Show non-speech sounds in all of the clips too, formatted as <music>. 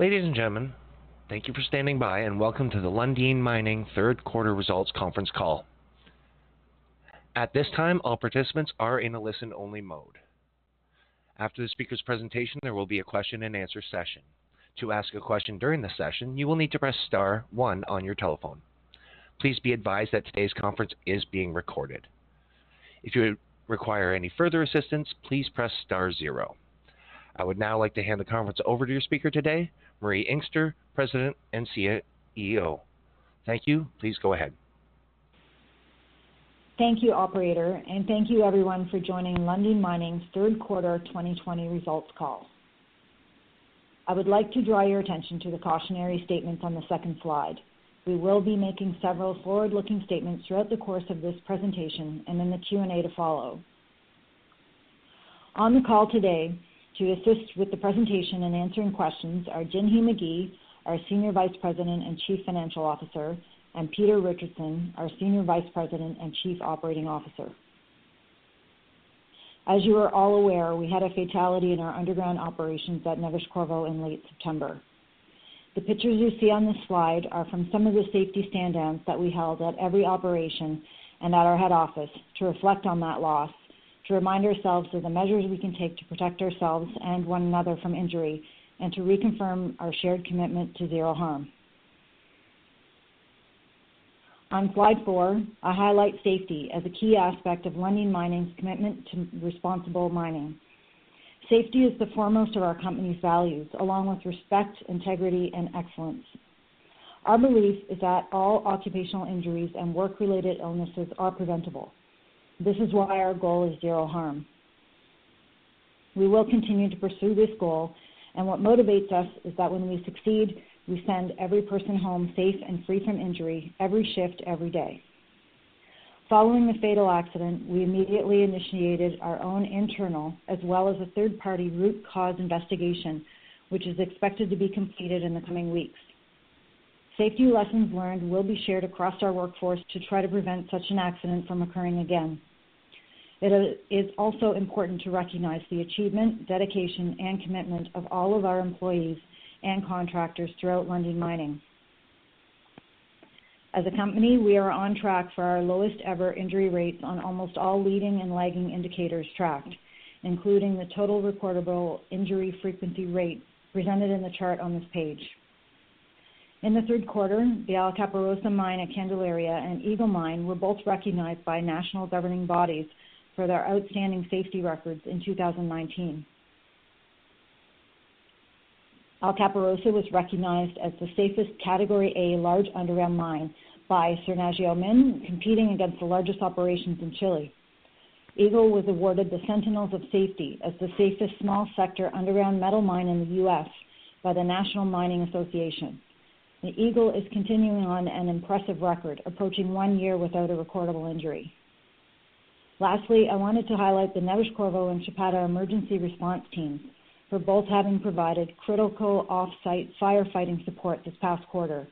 Ladies and gentlemen, thank you for standing by and welcome to the Lundin Mining third quarter results conference call. At this time, all participants are in a listen-only mode. After the speaker's presentation, there will be a question and answer session. To ask a question during the session, you will need to press star one on your telephone. Please be advised that today's conference is being recorded. If you require any further assistance, please press star zero. I would now like to hand the conference over to your speaker today, Marie Inkster, President and CEO. Thank you. Please go ahead. Thank you, operator, and thank you everyone for joining Lundin Mining's third quarter 2020 results call. I would like to draw your attention to the cautionary statements on the second slide. We will be making several forward-looking statements throughout the course of this presentation and in the Q&A to follow. On the call today to assist with the presentation and answering questions are Jinhee Magie, our Senior Vice President and Chief Financial Officer, and Peter Richardson, our Senior Vice President and Chief Operating Officer. As you are all aware, we had a fatality in our underground operations at Neves-Corvo in late September. The pictures you see on this slide are from some of the safety stand-downs that we held at every operation and at our head office to reflect on that loss to remind ourselves of the measures we can take to protect ourselves and one another from injury, and to reconfirm our shared commitment to zero harm. On slide four, I highlight safety as a key aspect of Lundin Mining's commitment to responsible mining. Safety is the foremost of our company's values, along with respect, integrity, and excellence. Our belief is that all occupational injuries and work-related illnesses are preventable. This is why our goal is zero harm. We will continue to pursue this goal, and what motivates us is that when we succeed, we send every person home safe and free from injury every shift, every day. Following the fatal accident, we immediately initiated our own internal as well as a third-party root cause investigation, which is expected to be completed in the coming weeks. Safety lessons learned will be shared across our workforce to try to prevent such an accident from occurring again. It is also important to recognize the achievement, dedication, and commitment of all of our employees and contractors throughout Lundin Mining. As a company, we are on track for our lowest ever injury rates on almost all leading and lagging indicators tracked, including the total recordable injury frequency rate presented in the chart on this page. In the third quarter, the Alcaparrosa mine at Candelaria and Eagle Mine were both recognized by national governing bodies for their outstanding safety records in 2019. Alcaparrosa was recognized as the safest Category A large underground mine by SERNAGEOMIN, competing against the largest operations in Chile. Eagle was awarded the Sentinels of Safety as the safest small sector underground metal mine in the U.S. by the National Mining Association. The Eagle is continuing on an impressive record, approaching one year without a recordable injury. Lastly, I wanted to highlight the Neves-Corvo and Chapada emergency response teams for both having provided critical off-site firefighting support this past quarter.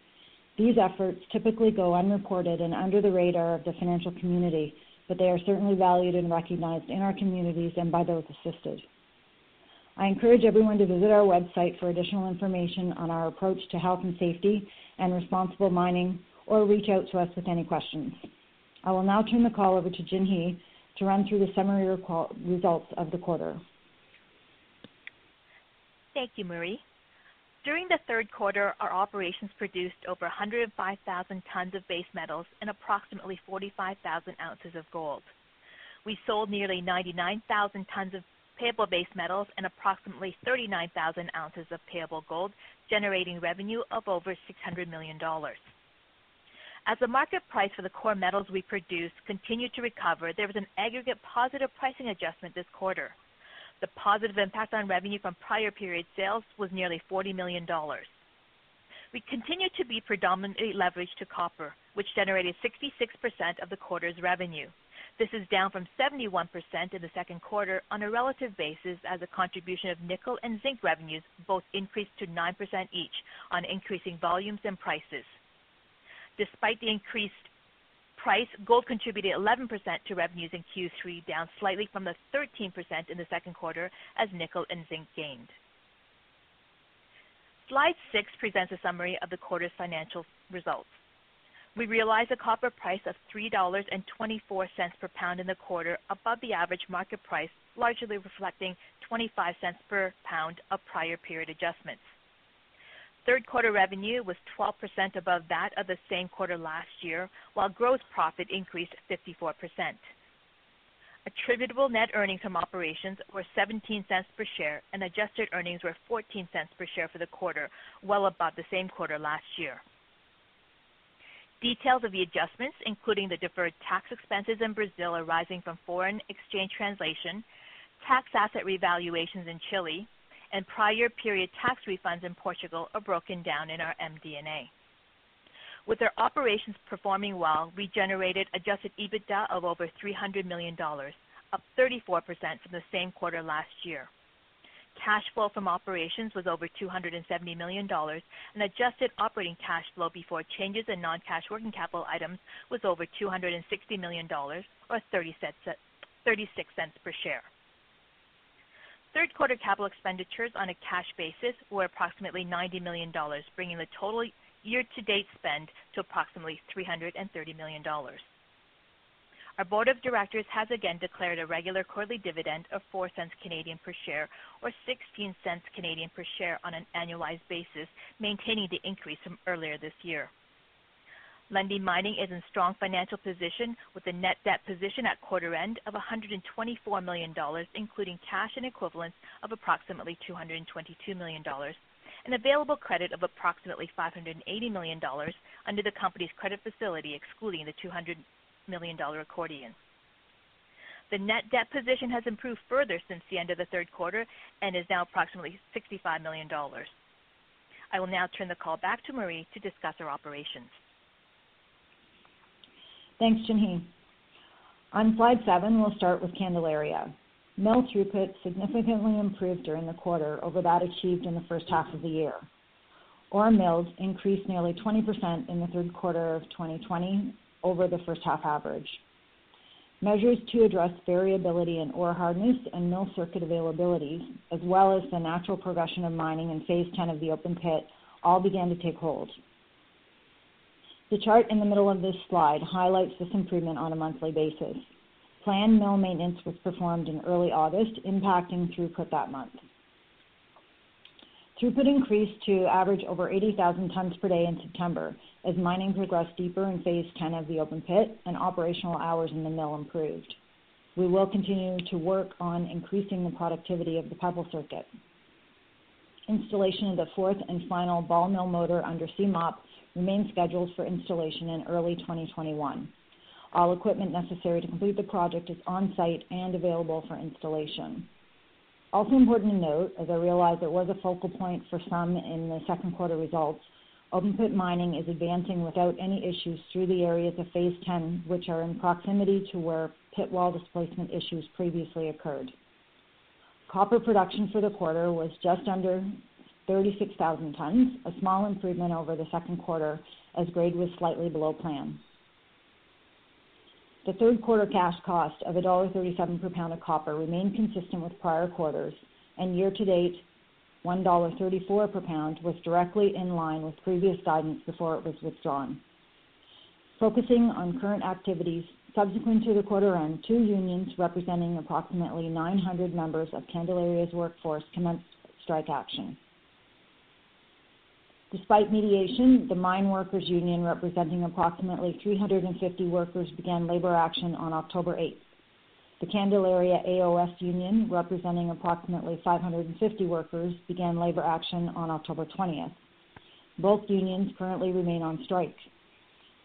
These efforts typically go unreported and under the radar of the financial community, but they are certainly valued and recognized in our communities and by those assisted. I encourage everyone to visit our website for additional information on our approach to health and safety and responsible mining, or reach out to us with any questions. I will now turn the call over to Jinhee to run through the summary results of the quarter. Thank you, Marie. During the third quarter, our operations produced over 105,000 tons of base metals and approximately 45,000 ounces of gold. We sold nearly 99,000 tons of payable base metals and approximately 39,000 ounces of payable gold, generating revenue of over $600 million. As the market price for the core metals we produce continued to recover, there was an aggregate positive pricing adjustment this quarter. The positive impact on revenue from prior period sales was nearly $40 million. We continue to be predominantly leveraged to copper, which generated 66% of the quarter's revenue. This is down from 71% in the second quarter on a relative basis as the contribution of nickel and zinc revenues both increased to 9% each on increasing volumes and prices. Despite the increased price, gold contributed 11% to revenues in Q3, down slightly from the 13% in the second quarter as nickel and zinc gained. Slide six presents a summary of the quarter's financial results. We realized a copper price of $3.24 per pound in the quarter, above the average market price, largely reflecting 25 cents per pound of prior period adjustments. Third quarter revenue was 12% above that of the same quarter last year, while gross profit increased 54%. Attributable net earnings from operations were 17 cents per share, and adjusted earnings were 14 cents per share for the quarter, well above the same quarter last year. Details of the adjustments, including the deferred tax expenses in Brazil arising from foreign exchange translation, tax asset revaluations in Chile, and prior period tax refunds in Portugal, are broken down in our MD&A. With our operations performing well, we generated adjusted EBITDA of over $300 million, up 34% from the same quarter last year. Cash flow from operations was over $270 million, and adjusted operating cash flow before changes in non-cash working capital items was over $260 million, or 36 cents per share. Third quarter capital expenditures on a cash basis were approximately $90 million, bringing the total year-to-date spend to approximately $330 million. Our board of directors has again declared a regular quarterly dividend of 4 cents Canadian per share, or 16 cents Canadian per share on an annualized basis, maintaining the increase from earlier this year. Lundin Mining is in strong financial position with a net debt position at quarter end of $124 million, including cash and equivalents of approximately $222 million, and available credit of approximately $580 million under the company's credit facility, excluding the $200 million accordion. The net debt position has improved further since the end of the third quarter and is now approximately $65 million. I will now turn the call back to Marie to discuss our operations. Thanks, Jinhee. On slide seven, we'll start with Candelaria. Mill throughput significantly improved during the quarter over that achieved in the first half of the year. Ore milled increased nearly 20% in the third quarter of 2020 over the first half average. Measures to address variability in ore hardness and mill circuit availability, as well as the natural progression of mining in phase 10 of the open pit, all began to take hold. The chart in the middle of this slide highlights this improvement on a monthly basis. Planned mill maintenance was performed in early August, impacting throughput that month. Throughput increased to average over 80,000 tons per day in September as mining progressed deeper in phase 10 of the open pit and operational hours in the mill improved. We will continue to work on increasing the productivity of the pebble circuit. Installation of the fourth and final ball mill motor under CMOP remains scheduled for installation in early 2021. All equipment necessary to complete the project is on site and available for installation. Also important to note, as I realize it was a focal point for some in the second quarter results, open pit mining is advancing without any issues through the areas of phase 10, which are in proximity to where pit wall displacement issues previously occurred. Copper production for the quarter was just under 36,000 tons, a small improvement over the second quarter as grade was slightly below plan. The third quarter cash cost of $1.37 per pound of copper remained consistent with prior quarters, and year-to-date, $1.34 per pound was directly in line with previous guidance before it was withdrawn. Focusing on current activities, subsequent to the quarter end, two unions representing approximately 900 members of Candelaria's workforce commenced strike action. Despite mediation, the Mine Workers Union, representing approximately 350 workers, began labor action on October 8th. The Candelaria AOS Union, representing approximately 550 workers, began labor action on October 20th. Both unions currently remain on strike.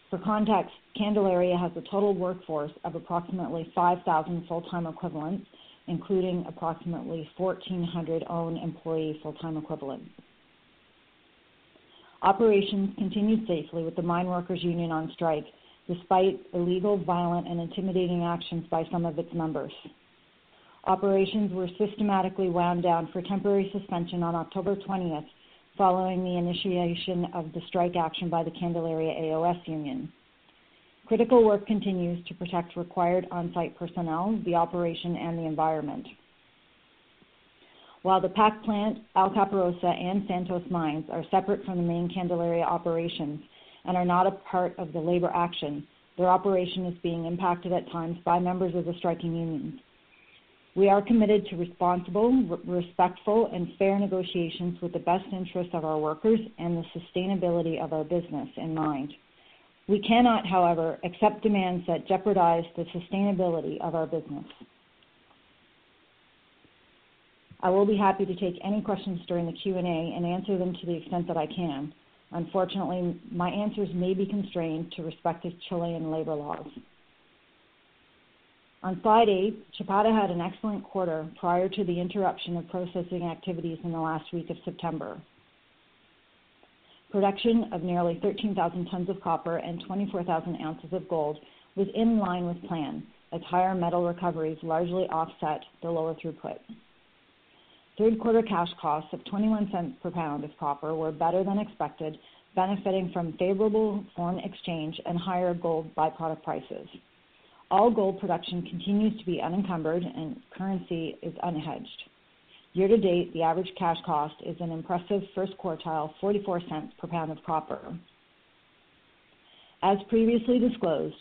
For context, Candelaria has a total workforce of approximately 5,000 full-time equivalents, including approximately 1,400 own employee full-time equivalents. Operations continued safely with the Mine Workers Union on strike, despite illegal, violent, and intimidating actions by some of its members. Operations were systematically wound down for temporary suspension on October 20th, following the initiation of the strike action by the Candelaria AOS Union. Critical work continues to protect required on-site personnel, the operation, and the environment. While the PAC plant, Alcaparrosa, and Santos mines are separate from the main Candelaria operations and are not a part of the labor action, their operation is being impacted at times by members of the striking unions. We are committed to responsible, respectful, and fair negotiations with the best interests of our workers and the sustainability of our business in mind. We cannot, however, accept demands that jeopardize the sustainability of our business. I will be happy to take any questions during the Q&A and answer them to the extent that I can. Unfortunately, my answers may be constrained to respective Chilean labor laws. On slide eight, Chapada had an excellent quarter prior to the interruption of processing activities in the last week of September. Production of nearly 13,000 tons of copper and 24,000 ounces of gold was in line with plan, as higher metal recoveries largely offset the lower throughput. Third quarter cash costs of $0.21 per pound of copper were better than expected, benefiting from favorable foreign exchange and higher gold byproduct prices. All gold production continues to be unencumbered and currency is unhedged. Year to date, the average cash cost is an impressive first quartile $0.44 per pound of copper. As previously disclosed,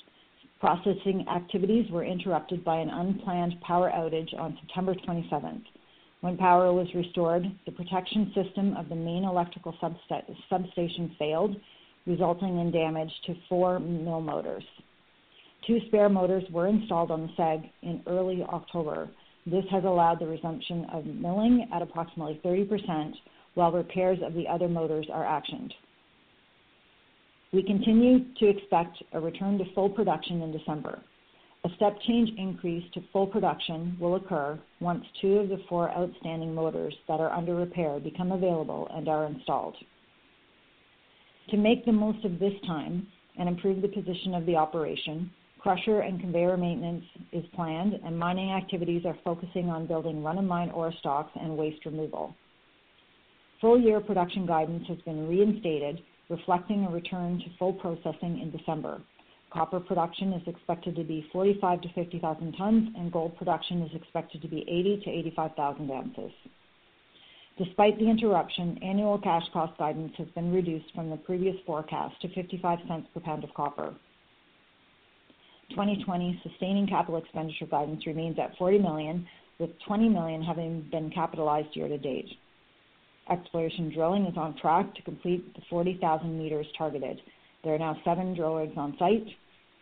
processing activities were interrupted by an unplanned power outage on September 27th. When power was restored, the protection system of the main electrical substation failed, resulting in damage to four mill motors. Two spare motors were installed on the SAG in early October, this has allowed the resumption of milling at approximately 30%, while repairs of the other motors are actioned. We continue to expect a return to full production in December. A step change increase to full production will occur once two of the four outstanding motors that are under repair become available and are installed. To make the most of this time and improve the position of the operation, Crusher and conveyor maintenance is planned, and mining activities are focusing on building run-of-mine ore stocks and waste removal. Full-year production guidance has been reinstated, reflecting a return to full processing in December. Copper production is expected to be 45,000 to 50,000 tons, and gold production is expected to be 80,000 to 85,000 ounces. Despite the interruption, annual cash cost guidance has been reduced from the previous forecast to 55 cents per pound of copper. 2020 sustaining capital expenditure guidance remains at 40 million, with 20 million having been capitalized year to date. Exploration drilling is on track to complete the 40,000 meters targeted. There are now seven drill rigs on site.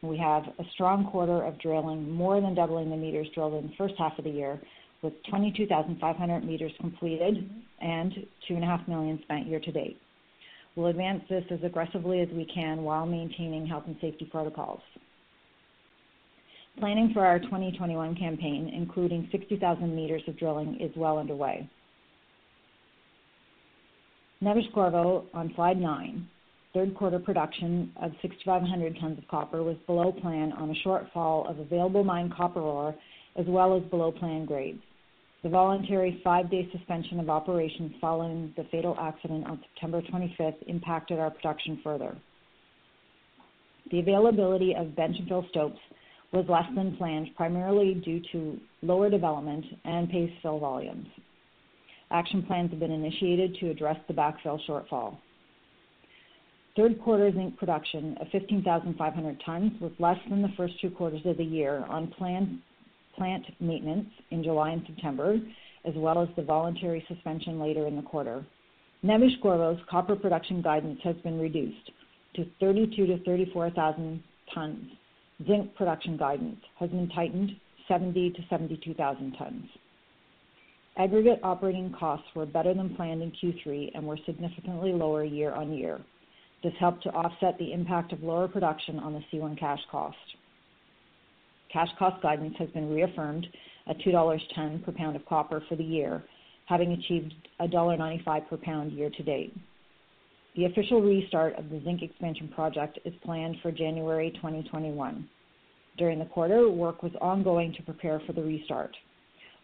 We have a strong quarter of drilling, more than doubling the meters drilled in the first half of the year, with 22,500 meters completed and 2.5 million spent year to date. We'll advance this as aggressively as we can while maintaining health and safety protocols. Planning for our 2021 campaign, including 60,000 meters of drilling, is well underway. Neves-Corvo on slide nine. Third quarter production of 6,500 tons of copper was below plan on a shortfall of available mine copper ore, as well as below plan grades. The voluntary five-day suspension of operations following the fatal accident on September 25th impacted our production further. The availability of bench and fill stopes was less than planned, primarily due to lower development and paste fill volumes. Action plans have been initiated to address the backfill shortfall. Third quarter zinc production of 15,500 tons was less than the first two quarters of the year on plant maintenance in July and September, as well as the voluntary suspension later in the quarter. Neves-Corvo's copper production guidance has been reduced to 32,000 to 34,000 tons zinc production guidance has been tightened 70 to 72,000 tons. Aggregate operating costs were better than planned in Q3 and were significantly lower year-on-year. This helped to offset the impact of lower production on the C1 cash cost. Cash cost guidance has been reaffirmed at $2.10 per pound of copper for the year, having achieved $1.95 per pound year to date. The official restart of the zinc expansion project is planned for January 2021. During the quarter, work was ongoing to prepare for the restart.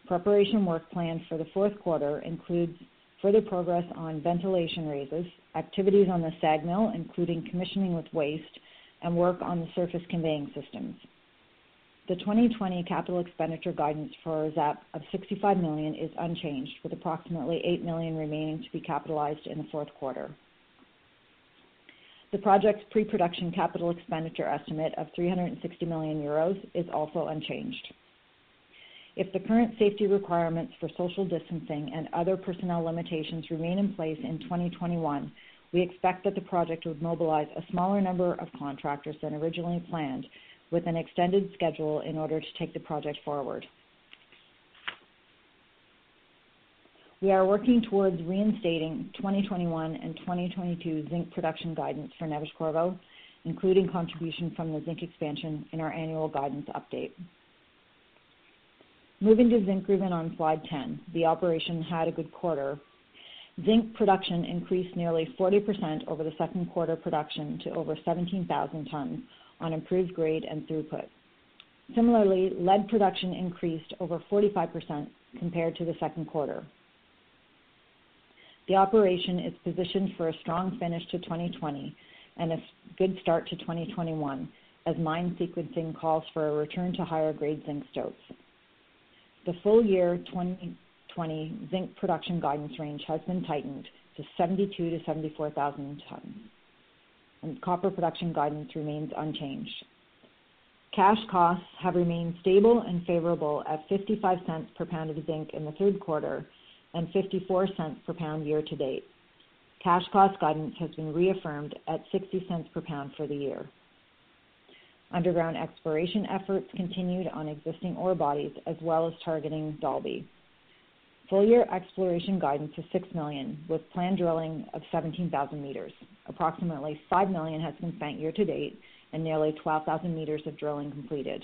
Preparation work planned for the fourth quarter includes further progress on ventilation raises, activities on the SAG mill, including commissioning with waste, and work on the surface conveying systems. The 2020 capital expenditure guidance for ZEP of 65 million is unchanged, with approximately 8 million remaining to be capitalized in the fourth quarter. The project's pre-production capital expenditure estimate of 360 million euros is also unchanged. If the current safety requirements for social distancing and other personnel limitations remain in place in 2021, we expect that the project would mobilize a smaller number of contractors than originally planned with an extended schedule in order to take the project forward. We are working towards reinstating 2021 and 2022 zinc production guidance for Neves-Corvo, including contribution from the zinc expansion in our annual guidance update. Moving to zinc, Zinkgruvan on slide 10, the operation had a good quarter. Zinc production increased nearly 40% over the second quarter production to over 17,000 tons on improved grade and throughput. Similarly, lead production increased over 45% compared to the second quarter. The operation is positioned for a strong finish to 2020 and a good start to 2021 as mine sequencing calls for a return to higher grade zinc stopes. The full year 2020 zinc production guidance range has been tightened to 72 to 74,000 tons and copper production guidance remains unchanged. Cash costs have remained stable and favorable at 55 cents per pound of zinc in the third quarter and 54 cents per pound year to date. Cash cost guidance has been reaffirmed at 60 cents per pound for the year. Underground exploration efforts continued on existing ore bodies as well as targeting Dalby. Full-year exploration guidance is 6 million, with planned drilling of 17,000 meters. Approximately 5 million has been spent year to date, and nearly 12,000 meters of drilling completed.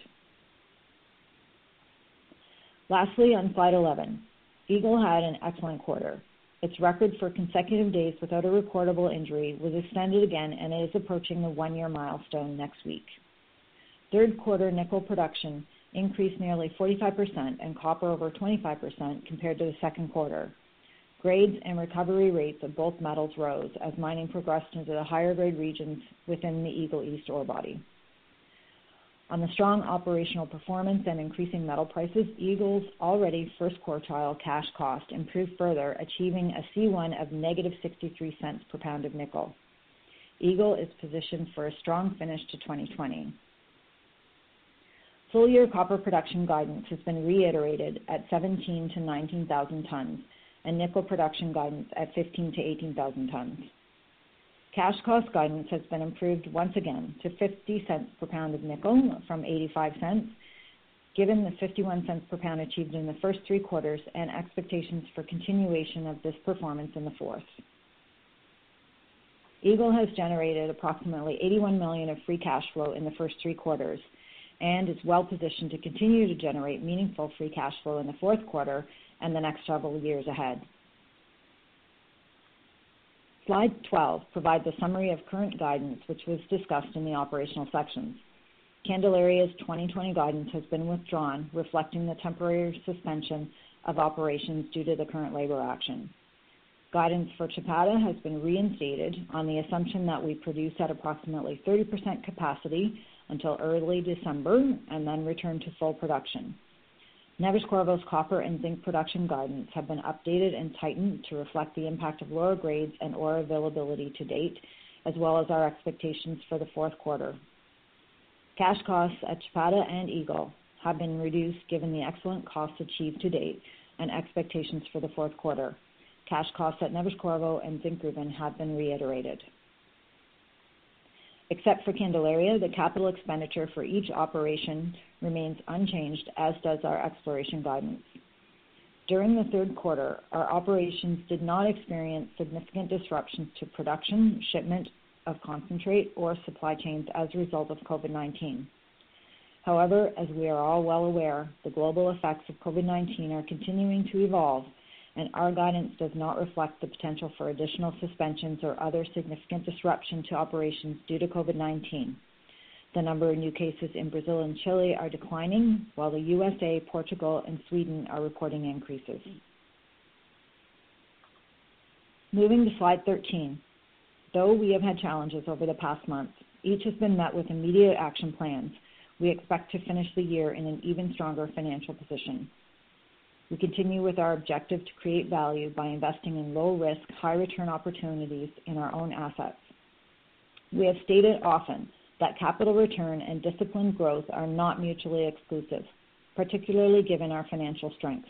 Lastly, on slide 11, Eagle had an excellent quarter. Its record for consecutive days without a recordable injury was extended again and is approaching the one-year milestone next week. Third quarter nickel production increased nearly 45% and copper over 25% compared to the second quarter. Grades and recovery rates of both metals rose as mining progressed into the higher grade regions within the Eagle East ore body. On the strong operational performance and increasing metal prices, Eagle's already first quartile cash cost improved further, achieving a C1 of negative 63 cents per pound of nickel. Eagle is positioned for a strong finish to 2020. Full-year copper production guidance has been reiterated at 17 to 19,000 tons, and nickel production guidance at 15 to 18,000 tons. Cash cost guidance has been improved once again to 50 cents per pound of nickel from 85 cents, given the 51 cents per pound achieved in the first three quarters and expectations for continuation of this performance in the fourth. Eagle has generated approximately 81 million of free cash flow in the first three quarters, and is well-positioned to continue to generate meaningful free cash flow in the fourth quarter and the next several years ahead. Slide 12 provides a summary of current guidance, which was discussed in the operational sections. Candelaria's 2020 guidance has been withdrawn, reflecting the temporary suspension of operations due to the current labor action. Guidance for Chapada has been reinstated on the assumption that we produce at approximately 30% capacity until early December and then return to full production. Neves-Corvo's copper and zinc production guidance have been updated and tightened to reflect the impact of lower grades and ore availability to date, as well as our expectations for the fourth quarter. Cash costs at Chapada and Eagle have been reduced given the excellent costs achieved to date and expectations for the fourth quarter. Cash costs at Neves-Corvo and Zinkgruvan have been reiterated. Except for Candelaria, the capital expenditure for each operation remains unchanged, as does our exploration guidance. During the third quarter, our operations did not experience significant disruptions to production, shipment of concentrate, or supply chains as a result of COVID-19. However, as we are all well aware, the global effects of COVID-19 are continuing to evolve, and our guidance does not reflect the potential for additional suspensions or other significant disruption to operations due to COVID-19. The number of new cases in Brazil and Chile are declining, while the USA, Portugal, and Sweden are reporting increases. Moving to slide 13. Though we have had challenges over the past month, each has been met with immediate action plans. We expect to finish the year in an even stronger financial position. We continue with our objective to create value by investing in low risk, high return opportunities in our own assets. We have stated often that capital return and disciplined growth are not mutually exclusive, particularly given our financial strength.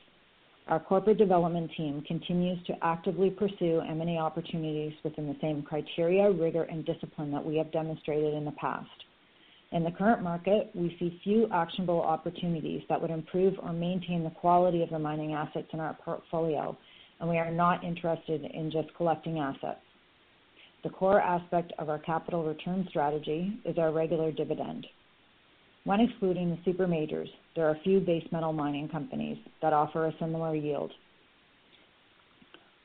Our corporate development team continues to actively pursue M&A opportunities within the same criteria, rigor, and discipline that we have demonstrated in the past. In the current market, we see few actionable opportunities that would improve or maintain the quality of the mining assets in our portfolio, and we are not interested in just collecting assets. The core aspect of our capital return strategy is our regular dividend. When excluding the super majors, there are few base metal mining companies that offer a similar yield.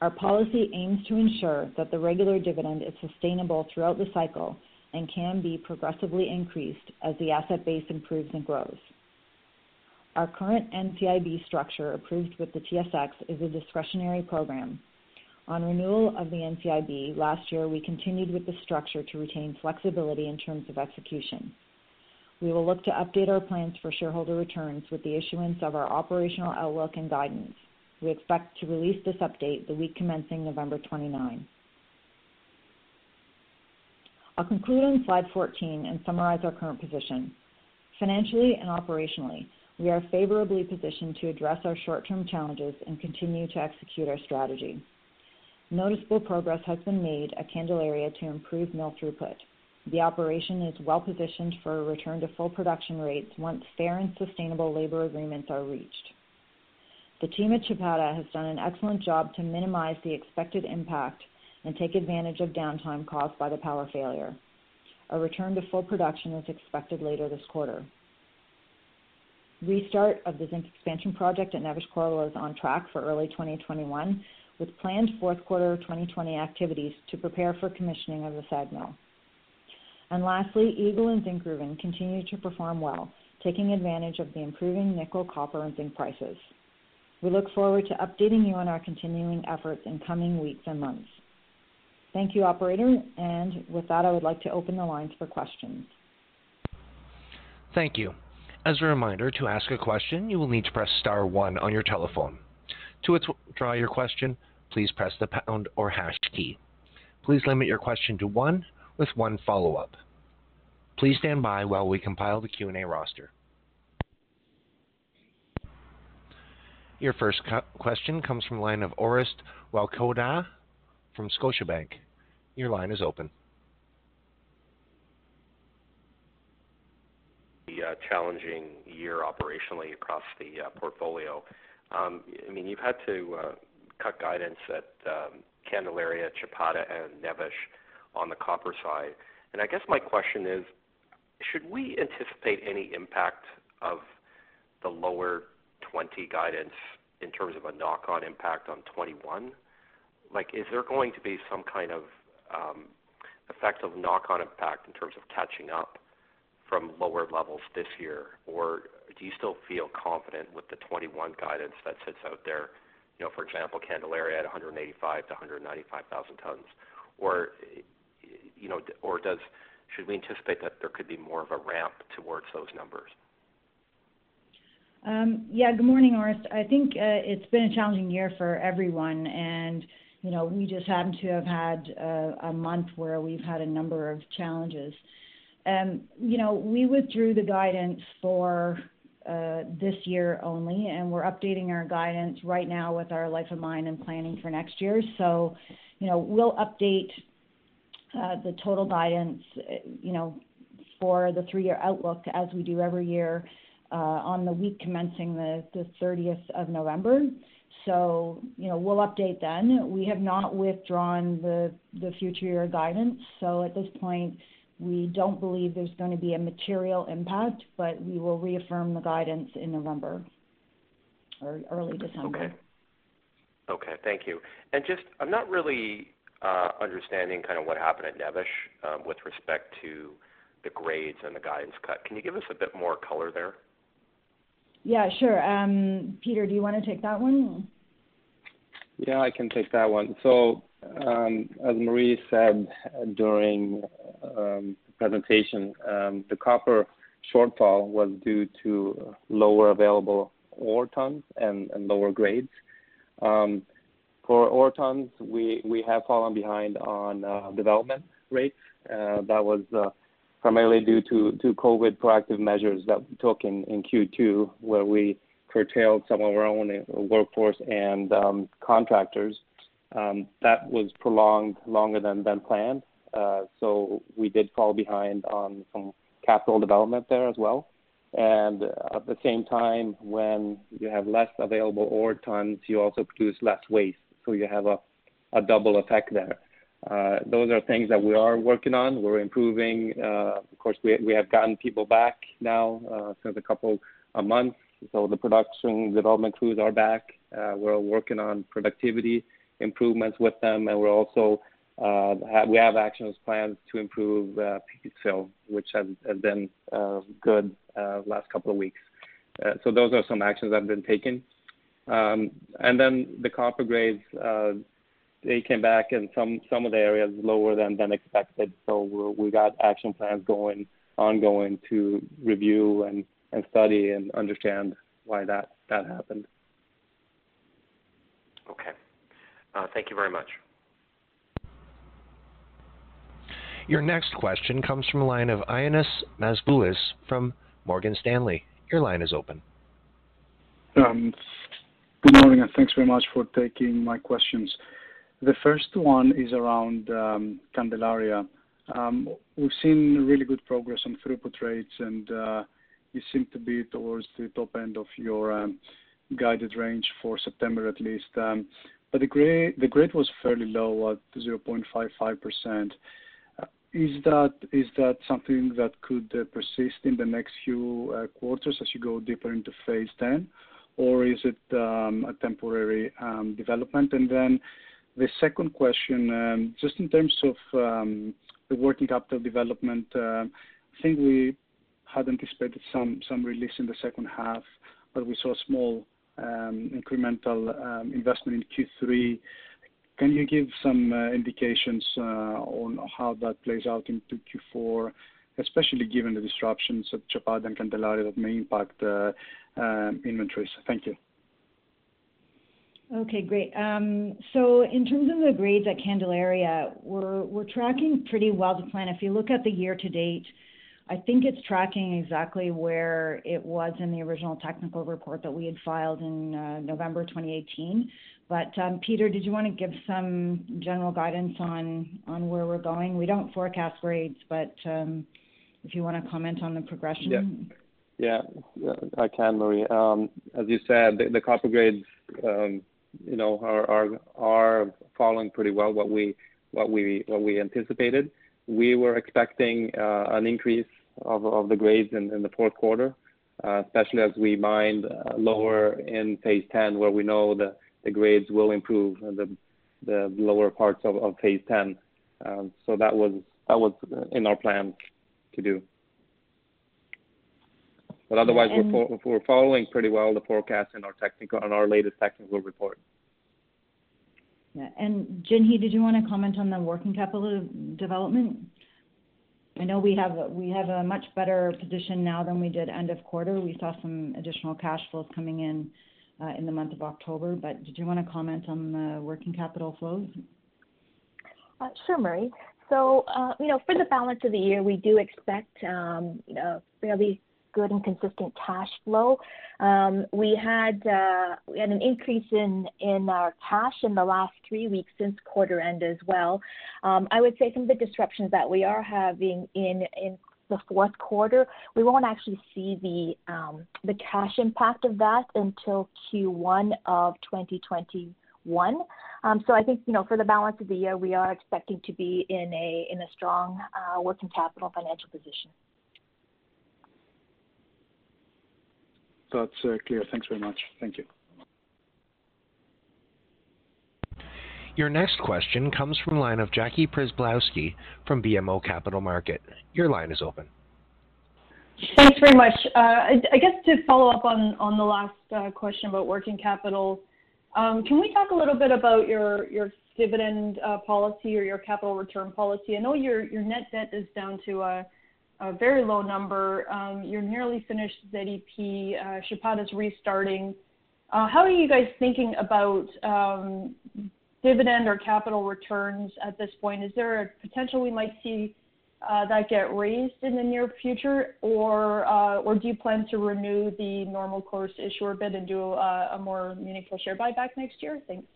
Our policy aims to ensure that the regular dividend is sustainable throughout the cycle and can be progressively increased as the asset base improves and grows. Our current NCIB structure approved with the TSX is a discretionary program on renewal of the NCIB last year, we continued with the structure to retain flexibility in terms of execution. We will look to update our plans for shareholder returns with the issuance of our operational outlook and guidance. We expect to release this update the week commencing November 29. I'll conclude on slide 14 and summarize our current position. Financially and operationally, we are favorably positioned to address our short-term challenges and continue to execute our strategy. Noticeable progress has been made at Candelaria to improve mill throughput. The operation is well-positioned for a return to full production rates once fair and sustainable labor agreements are reached. The team at Chapada has done an excellent job to minimize the expected impact and take advantage of downtime caused by the power failure. A return to full production is expected later this quarter. Restart of the zinc expansion project at Neves-Corvo is on track for early 2021, with planned fourth quarter 2020 activities to prepare for commissioning of the SAG mill. And lastly, Eagle and Zinc Zinkgruvan continue to perform well, taking advantage of the improving nickel, copper, and zinc prices. We look forward to updating you on our continuing efforts in coming weeks and months. Thank you, operator. And with that, I would like to open the lines for questions. Thank you. As a reminder, to ask a question, you will need to press star one on your telephone. To withdraw your question, please press the pound or hash key. Please limit your question to one with one follow-up. Please stand by while we compile the Q&A roster. Your first question comes from the line of Orest Wowkodaw from Scotiabank. Your line is open. The uh, challenging year operationally across the uh, portfolio. Um, I mean, you've had to uh, cut guidance at um, Candelaria, Chapada, and Neves on the copper side. And I guess my question is, should we anticipate any impact of the lower 2020 guidance in terms of a knock-on impact on 2021? Like, is there going to be some kind of um, effective knock-on impact in terms of catching up from lower levels this year? Or do you still feel confident with the 2021 guidance that sits out there, You know, for example, Candelaria at 185,000 to 195,000 tons? Or, you know, or does should we anticipate that there could be more of a ramp towards those numbers? Um, yeah. Good morning, Orest. I think uh, it's been a challenging year for everyone, and we just happen to have had uh, a month where we've had a number of challenges. Um, you know, we withdrew the guidance for uh, this year only, and we're updating our guidance right now with our life of mine and planning for next year. So, you know, we'll update uh, the total guidance you know, for the three-year outlook as we do every year on the week commencing the 30th of November. So, you know, we'll update then. We have not withdrawn the future year guidance. So at this point, we don't believe there's going to be a material impact, but we will reaffirm the guidance in November or early December. Okay. Okay, thank you. And just, I'm not really uh, understanding kind of what happened at Neves um, with respect to the grades and the guidance cut. Can you give us a bit more color there? Yeah, sure. Um, Peter, do you want to take that one? Yeah, I can take that one. So, um, as Marie said during um, the presentation, um, the copper shortfall was due to lower available ore tons and, lower grades. For ore tons, we, have fallen behind on uh, development rates. Uh, that was uh, primarily due to, COVID proactive measures that we took in, in Q2, where we curtailed some of our own workforce and um, contractors. Um, that was prolonged longer than, than planned. Uh, so we did fall behind on some capital development there as well. And at the same time, when you have less available ore tons, you also produce less waste. So you have a, a double effect there. Uh, those are things that we are working on. We're improving. Uh, of course, we, we have gotten people back now uh, since a couple of months. So the production development crews are back. Uh, we're working on productivity improvements with them, and we're also uh, have, we have actions plans to improve uh, fill, which has, has been uh, good uh, last couple of weeks. Uh, so those are some actions that have been taken. Um, and then the copper grades, uh, they came back in some some of the areas lower than than expected. So we got action plans going ongoing to review and and study and understand why that that happened. Okay. Uh, thank you very much. Your next question comes from the line of Ioannis Masvoulas from Morgan Stanley. Your line is open. Um, good morning, and thanks very much for taking my questions. The first one is around um, Candelaria. Um, we've seen really good progress on throughput rates, and uh, you seem to be towards the top end of your um, guided range for September at least. Um, but the grade, was fairly low at 0.55%. Uh, is that is that something that could uh, persist in the next few uh, quarters as you go deeper into phase 10, or is it um, a temporary development? And then the second question, just in terms of the working capital development, I think we had anticipated some release in the second half, but we saw a small um, incremental um, investment in Q3. Can you give some uh, indications uh, on how that plays out into Q4, especially given the disruptions at Chapada and Candelaria that may impact uh, um, inventories? Thank you. Okay, great. So in terms of the grades at Candelaria, we're tracking pretty well to plan. If you look at the year to date, I think it's tracking exactly where it was in the original technical report that we had filed in uh, November 2018. But um, Peter, did you want to give some general guidance on on where we're going? We don't forecast grades, but um, if you want to comment on the progression. Yeah, yeah I can, Marie. Um, as you said, the, the copper grades, um, you know, are, are are following pretty well what we what we what we anticipated. We were expecting uh, an increase of the grades in the fourth quarter, uh, especially as we mine uh, lower in phase 10, where we know the grades will improve in the the lower parts of phase 10. Um, so That was in our plan to do. But Otherwise, we're following pretty well the forecast in our latest technical report. Yeah. Jinhee, did you want to comment on the working capital development? I know we have a much better position now than we did end of quarter. We saw some additional cash flows coming in uh, in the month of October, but did you want to comment on the working capital flows? Uh, sure, Marie. So, uh, you know, for the balance of the year, we do expect, um, you know, fairly good and consistent cash flow. Um, we had uh, we had an increase in in our cash in the last three weeks since quarter end as well. Um, I would say some of the disruptions that we are having in in the fourth quarter, we won't actually see the um, the cash impact of that until Q1 of 2021. Um, so I think you know for the balance of the year, we are expecting to be in a in a strong uh, working capital financial position. That's uh, clear. Thanks very much. Thank you. Your next question comes from the line of Jackie Przybylowski from BMO Capital Markets. Your line is open. Thanks very much. Uh, I guess to follow up on the last uh, question about working capital, um, can we talk a little bit about your dividend uh, policy or your capital return policy? I know your net debt is down to a very low number. You're nearly finished ZEP. Uh, Chapada's restarting. Uh, How are you guys thinking about um, dividend or capital returns at this point? Is there a potential we might see uh, that get raised in the near future? Or uh, or do you plan to renew the normal course issuer bid and do a more meaningful share buyback next year? Thanks.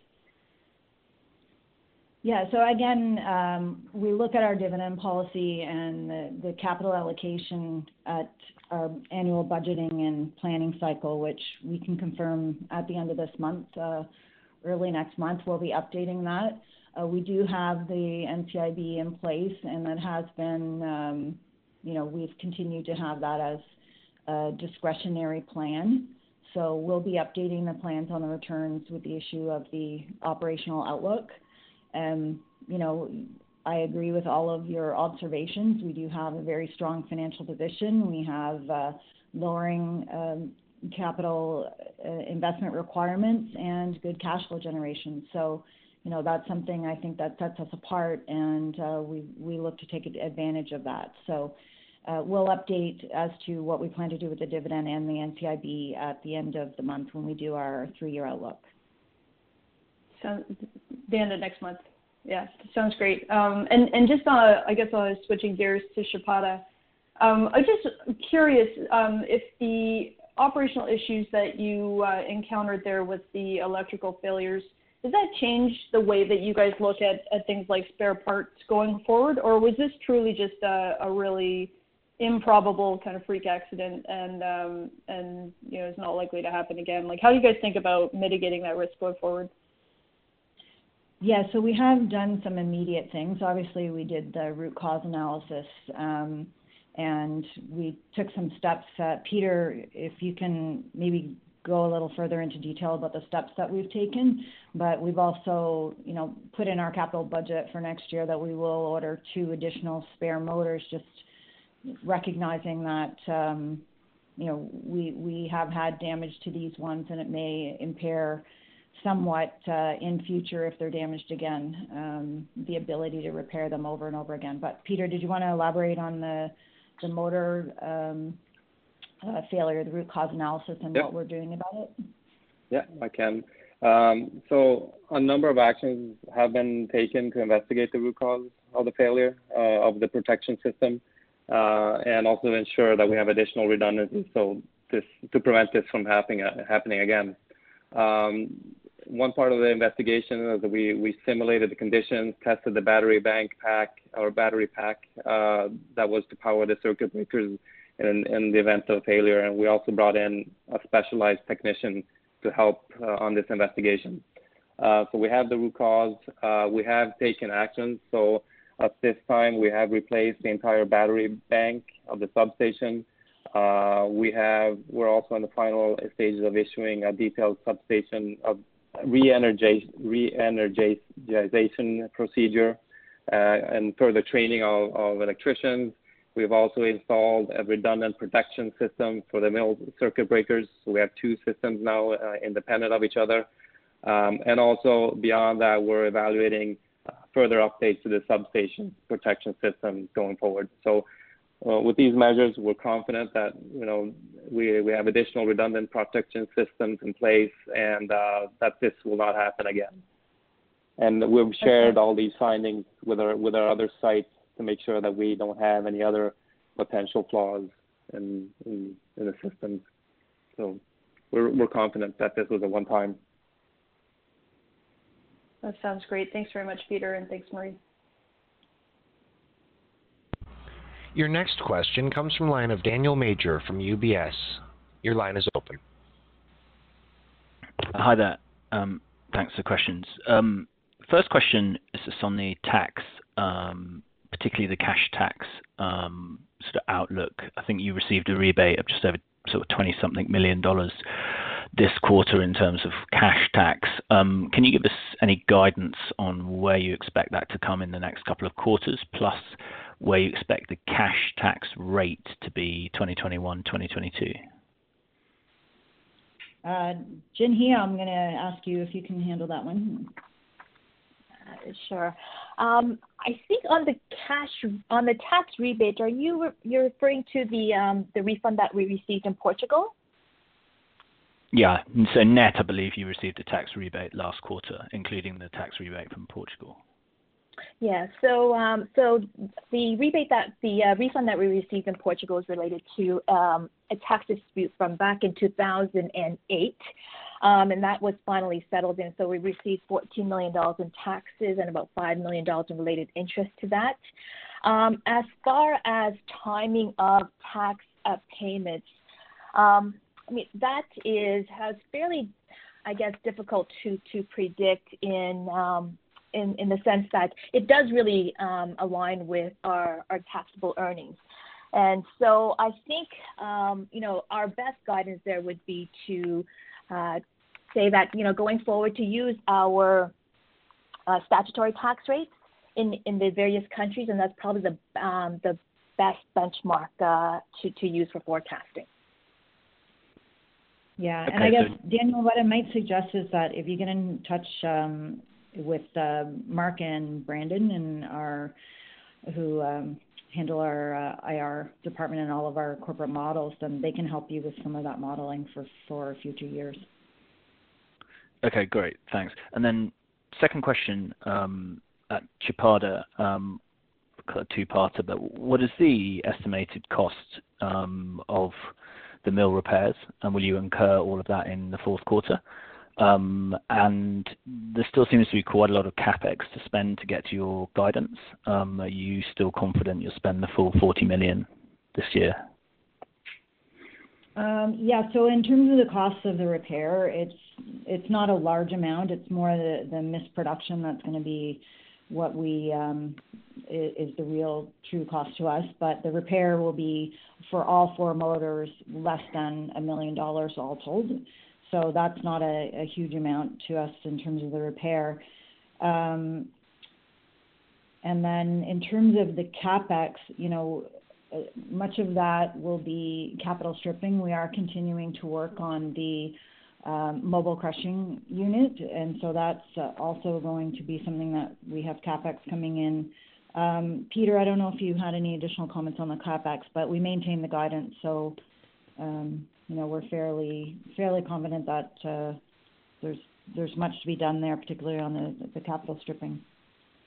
Yeah. So again, um, we look at our dividend policy and the capital allocation at our annual budgeting and planning cycle, which we can confirm at the end of this month. Uh, early next month, we'll be updating that. Uh, we do have the NCIB in place, and that has been, um, you know, we've continued to have that as a discretionary plan. So we'll be updating the plans on the returns with the issue of the operational outlook. Um, you know, I agree with all of your observations. We do have a very strong financial position. We have uh, lowering um, capital uh, investment requirements and good cash flow generation. So, you know, that's something I think that sets us apart, and uh, we look to take advantage of that. So. we'll update as to what we plan to do with the dividend and the NCIB at the end of the month when we do our three-year outlook. The end of next month. Yeah. Sounds great. Um and just, uh, I guess, I was switching gears to Chapada. I'm um, just curious um, if the operational issues that you uh, encountered there with the electrical failures, does that change the way that you guys look at things like spare parts going forward? Or was this truly just a really improbable kind of freak accident and, um, you know, is not likely to happen again? Like, how do you guys think about mitigating that risk going forward? Yeah. So we have done some immediate things. Obviously, we did the root cause analysis, um, and we took some steps. Peter, if you can maybe go a little further into detail about the steps that we've taken. But we've also, you know, put in our capital budget for next year that we will order two additional spare motors, just recognizing that, um, you know, we, we have had damage to these ones, and it may impair somewhat uh, in future if they're damaged again, um, the ability to repair them over and over again. But Peter, did you wanna elaborate on the the motor um, uh, failure, the root cause analysis? Yeah. What we're doing about it? Yeah, I can. Um, so a number of actions have been taken to investigate the root cause of the failure uh, of the protection system and also ensure that we have additional redundancy to prevent this from happening again. Um, One part of the investigation is that we simulated the conditions, tested the battery bank pack or battery pack uh, that was to power the circuit breakers in in the event of failure. And we also brought in a specialized technician to help uh, on this investigation. Uh, so we have the root cause. Uh, we have taken action. So at this time, we have replaced the entire battery bank of the substation. we have, we're also in the final stages of issuing a detailed substation re-energization procedure uh, and further training of electricians. We've also installed a redundant protection system for the mill circuit breakers. We have two systems now, uh, independent of each other. Um, and also beyond that, we're evaluating uh, further updates to the substation protection system going forward. Uh, with these measures, we're confident that, you know, we have additional redundant protection systems in place and uh, that this will not happen again. And We've shared all these findings with our with our other sites to make sure that we don't have any other potential flaws in in the system. So we're we're confident that this was a one-time. That sounds great. Thanks very much, Peter, and thanks, Marie. Your next question comes from line of Daniel Major from UBS. Your line is open. Hi there. Um, thanks for the questions. Um, first question is just on the tax, um, particularly the cash tax, sort of outlook. I think you received a rebate of just over sort of $20-something million this quarter in terms of cash tax. Can you give us any guidance on where you expect that to come in the next couple of quarters, plus where you expect the cash tax rate to be 2021, 2022? Uh, Jinhee, I'm going to ask you if you can handle that one. Uh, sure. Um, I think on the cash on the tax rebate, are you referring to um, the refund that we received in Portugal? Yeah. So net, I believe you received a tax rebate last quarter, including the tax rebate from Portugal. Yeah. So, um, so the rebate that the uh, refund that we received in Portugal is related to um, a tax dispute from back in 2008. Um, and That was finally settled, And so we received $14 million in taxes and about $5 million in related interest to that. Um, as far as timing of tax uh, payments, I mean that is has fairly, I guess, difficult to to predict in the sense that it does really um, align with our our taxable earnings. And so I think um, you know our best guidance there would be to uh, say that, you know, going forward, to use our uh, statutory tax rates in in the various countries, and that's probably the um, the best benchmark uh, to to use for forecasting. Yeah. Okay. I guess, Daniel, what I might suggest is that if you get in touch with uh, Mark and Brandon and our who um, handle our uh, IR department and all of our corporate models, then they can help you with some of that modeling for for future years. Okay, great. Thanks. And then Second question, um, at Chapada, um, two-parter, but what is the estimated cost of the mill repairs, and will you incur all of that in the fourth quarter? Um, and there still seems to be quite a lot of CapEx to spend to get to your guidance. Um, are you still confident you'll spend the full 40 million this year? Um, yeah. So in terms of the cost of the repair, it's not a large amount. It's more the missed production that's going to be what is the real true cost to us. But the repair will be, for all four motors, less than $1 million all told. So that's not a huge amount to us in terms of the repair. Um, and then in terms of the CapEx, you know, uh, much of that will be capital stripping. We are continuing to work on the um, mobile crushing unit, and so that's uh, also going to be something that we have CapEx coming in. Um, Peter, I don't know if you had any additional comments on the CapEx, but we maintain the guidance. Um, We're fairly confident that uh, there's much to be done there, particularly on the capital stripping.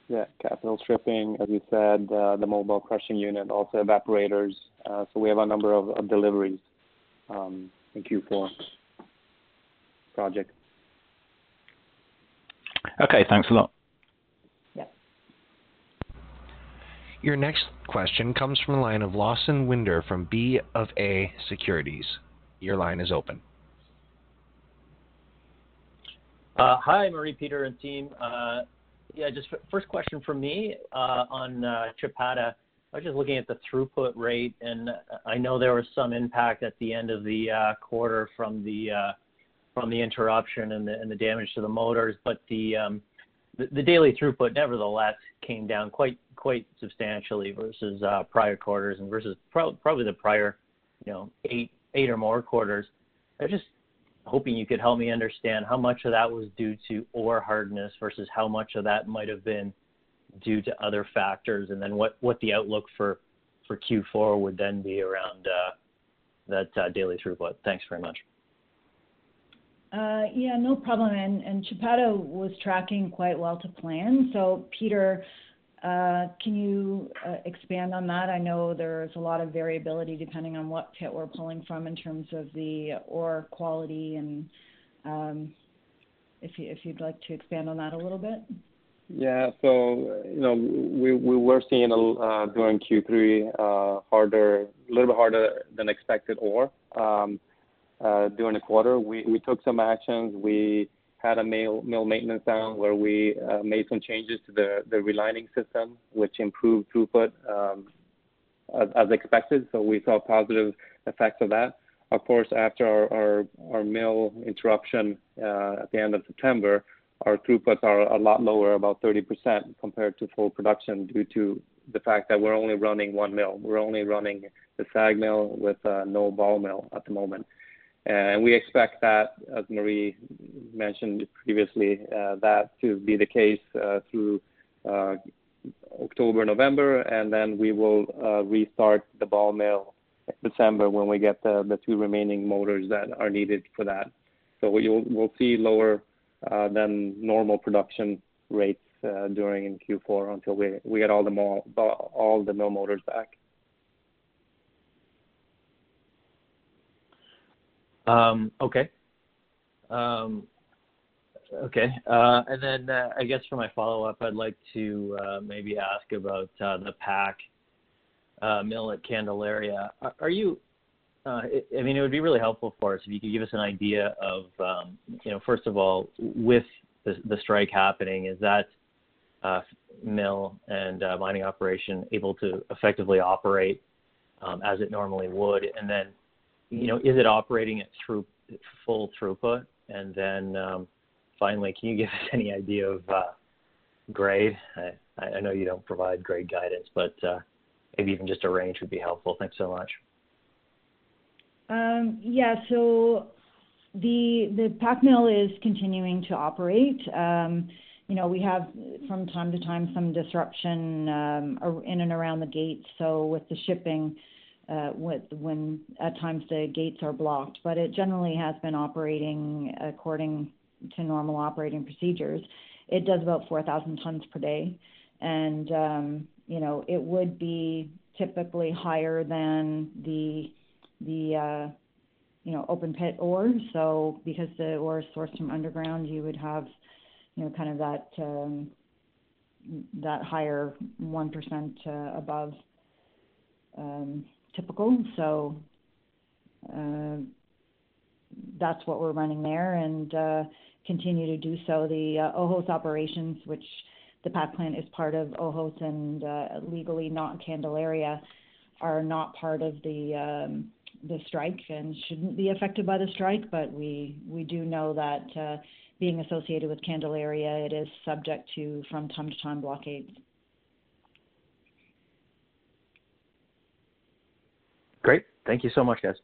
Yeah. Capital stripping, as you said, uh, the mobile crushing unit, also evaporators. Uh so we have a number of deliveries um, in Q4 project. Okay, thanks a lot. Yeah. Your next question comes from the line of Lawson Winder from BofA Securities. Your line is open. Uh, hi, Marie, Peter, and team. Uh, yeah, just first question from me uh, on uh, Chapada. I was just looking at the throughput rate, and I know there was some impact at the end of the quarter from the from the interruption and the damage to the motors. But um, the the daily throughput nevertheless came down quite quite substantially versus prior quarters and versus probably the prior you know eight or more quarters. I was just hoping you could help me understand how much of that was due to ore hardness versus how much of that might have been due to other factors, and then what what the outlook for for Q4 would then be around uh, that uh, daily throughput. Thanks very much. Uh, yeah, no problem. And, and Chapada was tracking quite well to plan. So Peter, Uh, can you uh, expand on that? I know there's a lot of variability depending on what pit we're pulling from in terms of the ore quality, and um if you'd like to expand on that a little bit. Yeah. So you know, we we were seeing uh, during Q3 harder, a little bit harder than expected ore um, during the quarter. We we took some actions. We had a mill mill maintenance down where we made some changes to the the relining system, which improved throughput um, as expected. So we saw positive effects of that. Of course, after our, our, our mill interruption uh, at the end of September, our throughputs are a lot lower, about 30% compared to full production due to the fact that we're only running one mill. We're only running the SAG mill with uh, no ball mill at the moment. And we expect that, as Marie mentioned previously, uh, that to be the case uh, through uh, October, November, and then we will restart the ball mill December when we get the, two remaining motors that are needed for that. So we'll, see lower than normal production rates during Q4 until we, get all the, mall, all the mill motors back. Um, okay. Um, okay. Uh, and then uh, I guess for my follow-up, I'd like to uh, maybe ask about uh, the PAC uh, mill at Candelaria. Are, are you? Uh, I mean, it would be really helpful for us if you could give us an idea of, um, you know, first of all, with the, the strike happening, is that mill and mining operation able to effectively operate um, as it normally would? And then you know, is it operating at through full throughput? And then um, finally, can you give us <laughs> any idea of uh, grade? I, I know you don't provide grade guidance, but uh, maybe even just a range would be helpful. Thanks so much. Um, yeah, so the the PAC mill is continuing to operate. Um, you know, we have from time to time some disruption um, in and around the gates. So with the shipping, uh, with when at times the gates are blocked, but it generally has been operating according to normal operating procedures. It does about 4,000 tons per day, and um, you know it would be typically higher than the the uh, you know open pit ore. So because the ore is sourced from underground, you would have you know kind of that um, that higher one percent uh, above um, typical. So uh, that's what we're running there and uh, continue to do so. The uh, Ojos operations, which the PAC plant is part of Ojos and uh, legally not Candelaria, are not part of the um, the strike and shouldn't be affected by the strike. But we we do know that uh, being associated with Candelaria, it is subject to from time to time blockades. Great. Thank you so much, guys.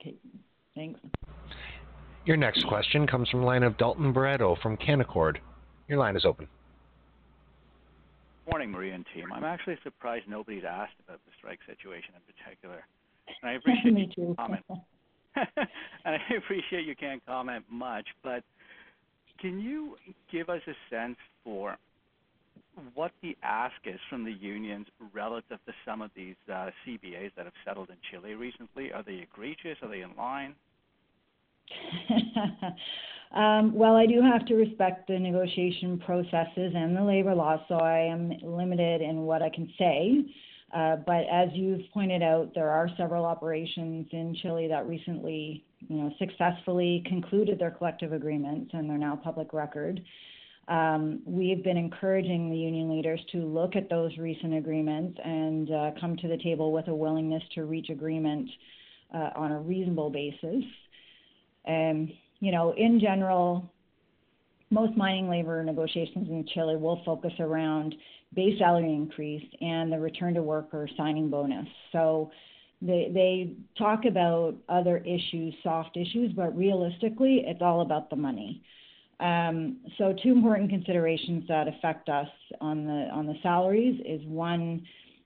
Okay. Thanks. Your next question comes from the line of Dalton Baretto from Canaccord. Your line is open. Morning, Maria and team. I'm actually surprised nobody's asked about the strike situation in particular. And I appreciate <laughs> Me you comment. <laughs> and I appreciate you can't comment much, but can you give us a sense for what the ask is from the unions relative to some of these uh, CBAs that have settled in Chile recently. Are they egregious? Are they in line? <laughs> um, well, I do have to respect the negotiation processes and the labor law, so I am limited in what I can say. Uh, but as you've pointed out, there are several operations in Chile that recently, you know, successfully concluded their collective agreements, and they're now public record. Um, we've been encouraging the union leaders to look at those recent agreements and uh, come to the table with a willingness to reach agreement uh, on a reasonable basis. And, you know, in general, most mining labor negotiations in Chile will focus around base salary increase and the return to work or signing bonus. So they, they talk about other issues, soft issues, but realistically, it's all about the money. Um, so two important considerations that affect us on the on the salaries is one,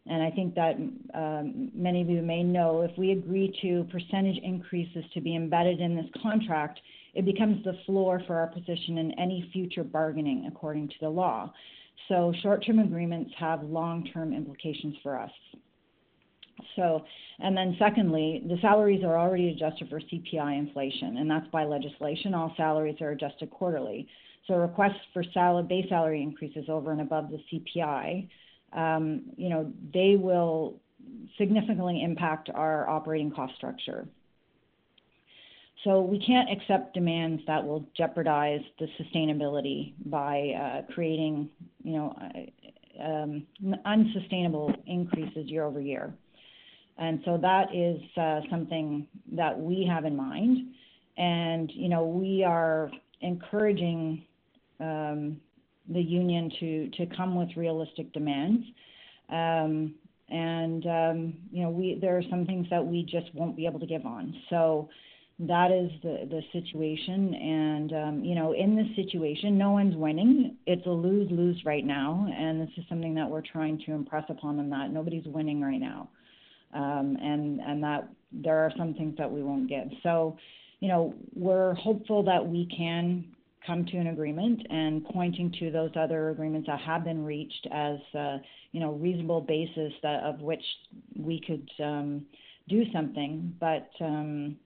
and I think that um, many of you may know, if we agree to percentage increases to be embedded in this contract, it becomes the floor for our position in any future bargaining according to the law. So short-term agreements have long-term implications for us. So, and then secondly, the salaries are already adjusted for CPI inflation, and that's by legislation. All salaries are adjusted quarterly. So requests for salary, base salary increases over and above the CPI, um, you know, they will significantly impact our operating cost structure. So we can't accept demands that will jeopardize the sustainability by uh, creating, you know, uh, um, unsustainable increases year over year. And so that is uh, something that we have in mind. And, you know, we are encouraging um, the union to, to come with realistic demands. Um, and, um, you know, we, there are some things that we just won't be able to give on. So that is the, the situation. And, um, you know, in this situation, no one's winning. It's a lose lose right now. And this is something that we're trying to impress upon them that nobody's winning right now. Um, and, and that there are some things that we won't give. So, you know, we're hopeful that we can come to an agreement and pointing to those other agreements that have been reached as, uh, you know, reasonable basis that of which we could um, do something. But, um,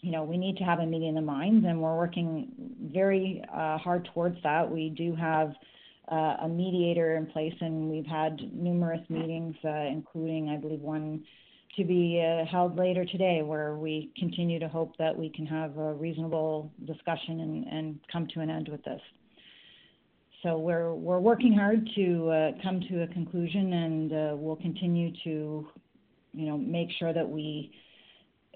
you know, we need to have a meeting of the minds, and we're working very uh, hard towards that. We do have uh, a mediator in place, and we've had numerous meetings, uh, including, I believe, one to be uh, held later today, where we continue to hope that we can have a reasonable discussion and, and come to an end with this. So we're we're working hard to uh, come to a conclusion, and uh, we'll continue to, you know, make sure that we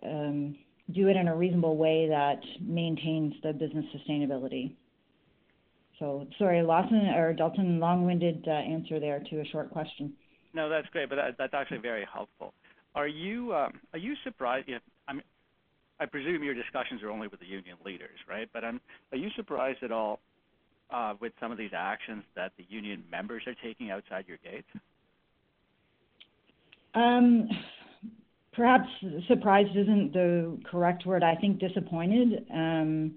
um, do it in a reasonable way that maintains the business sustainability. So sorry, Lawson or Dalton, long-winded uh, answer there to a short question. No, that's great, but that, that's actually very helpful. Are you um, are you surprised? If, I mean, I presume your discussions are only with the union leaders, right? But I'm, are you surprised at all uh, with some of these actions that the union members are taking outside your gates? Um, perhaps surprised isn't the correct word. I think disappointed um,